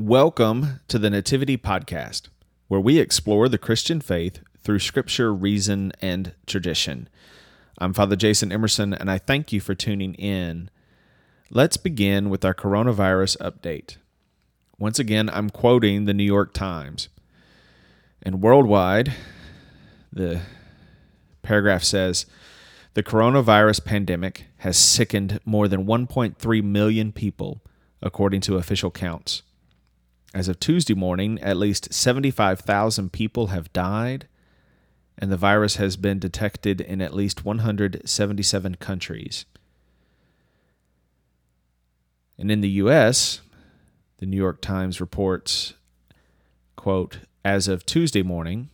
Welcome to the Nativity Podcast, where we explore the Christian faith through scripture, reason, and tradition. I'm Father Jason Emerson, and I thank you for tuning in. Let's begin with our coronavirus update. Once again, I'm quoting the New York Times. And worldwide, the paragraph says the coronavirus pandemic has sickened more than 1.3 million people, according to official counts. As of Tuesday morning, at least 75,000 people have died, and the virus has been detected in at least 177 countries. And in the U.S., the New York Times reports, quote, as of Tuesday morning,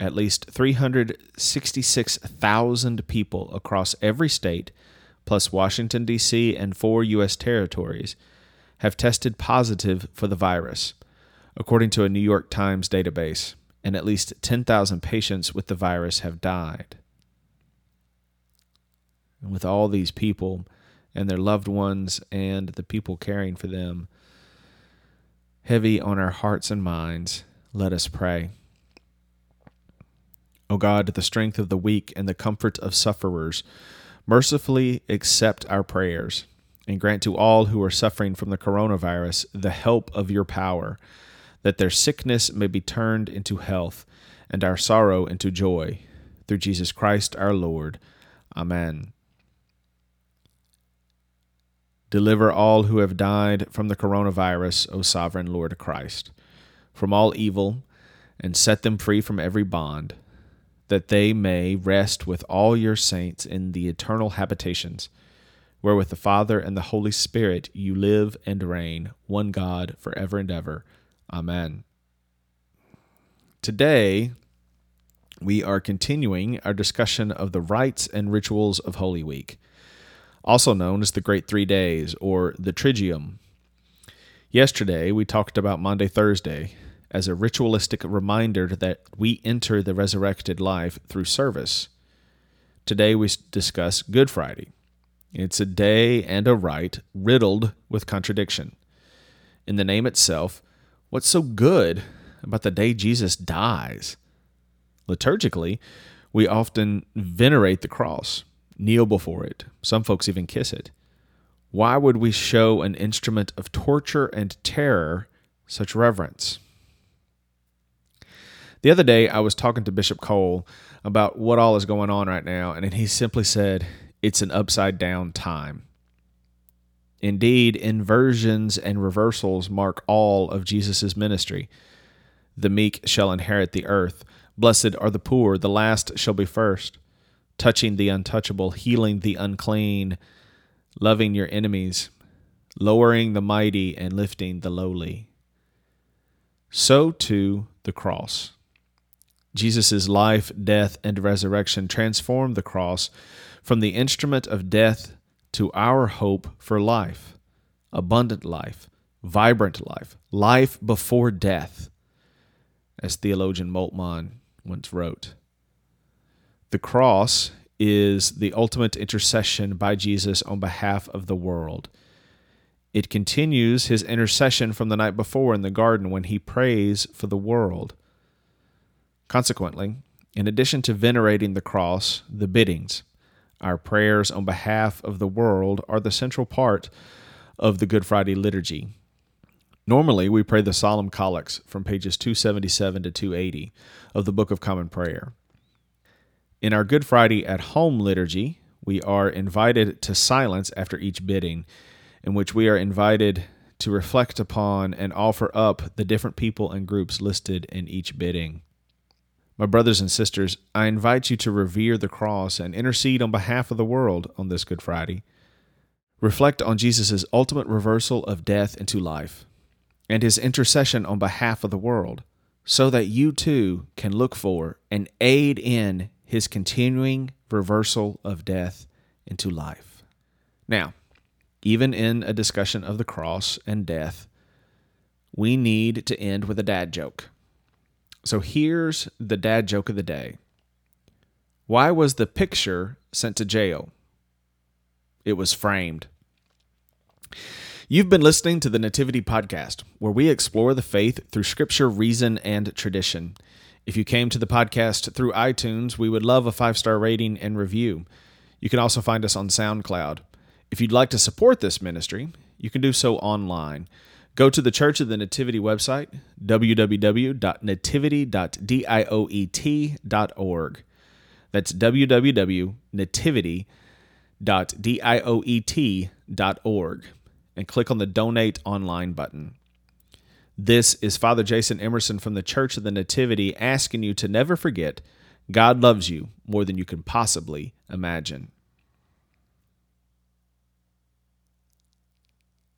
at least 366,000 people across every state, plus Washington, D.C., and four U.S. territories, have tested positive for the virus, according to a New York Times database, and at least 10,000 patients with the virus have died. And with all these people and their loved ones and the people caring for them heavy on our hearts and minds, let us pray. O God, the strength of the weak and the comfort of sufferers, mercifully accept our prayers and grant to all who are suffering from the coronavirus the help of your power, that their sickness may be turned into health and our sorrow into joy. Through Jesus Christ our Lord. Amen. Deliver all who have died from the coronavirus, O sovereign Lord Christ, from all evil, and set them free from every bond, that they may rest with all your saints in the eternal habitations where with the Father and the Holy Spirit you live and reign, one God, forever and ever. Amen. Today, we are continuing our discussion of the rites and rituals of Holy Week, also known as the Great Three Days or the Triduum. Yesterday, we talked about Maundy Thursday as a ritualistic reminder that we enter the resurrected life through service. Today, we discuss Good Friday it's a day and a rite riddled with contradiction. In the name itself, what's so good about the day Jesus dies? Liturgically, we often venerate the cross, kneel before it. Some folks even kiss it. Why would we show an instrument of torture and terror such reverence? The other day, I was talking to Bishop Cole about what all is going on right now, and he simply said, it's an upside down time. Indeed, inversions and reversals mark all of Jesus' ministry. The meek shall inherit the earth. Blessed are the poor, the last shall be first. Touching the untouchable, healing the unclean, loving your enemies, lowering the mighty, and lifting the lowly. So too the cross. Jesus' life, death, and resurrection transformed the cross from the instrument of death to our hope for life, abundant life, vibrant life, life before death, as theologian Moltmann once wrote. The cross is the ultimate intercession by Jesus on behalf of the world. It continues his intercession from the night before in the garden when he prays for the world. Consequently, in addition to venerating the cross, the biddings, our prayers on behalf of the world are the central part of the Good Friday liturgy. Normally, we pray the solemn collects from pages 277 to 280 of the Book of Common Prayer. In our Good Friday at Home liturgy, we are invited to silence after each bidding, in which we are invited to reflect upon and offer up the different people and groups listed in each bidding. My brothers and sisters, I invite you to revere the cross and intercede on behalf of the world on this Good Friday. Reflect on Jesus' ultimate reversal of death into life and his intercession on behalf of the world, so that you too can look for and aid in his continuing reversal of death into life. Now, even in a discussion of the cross and death, we need to end with a dad joke. So here's the dad joke of the day. Why was the picture sent to jail? It was framed. You've been listening to the Nativity Podcast, where we explore the faith through scripture, reason, and tradition. If you came to the podcast through iTunes, we would love a five star rating and review. You can also find us on SoundCloud. If you'd like to support this ministry, you can do so online. Go to the Church of the Nativity website, www.nativity.dioet.org. That's www.nativity.dioet.org and click on the Donate Online button. This is Father Jason Emerson from the Church of the Nativity asking you to never forget God loves you more than you can possibly imagine.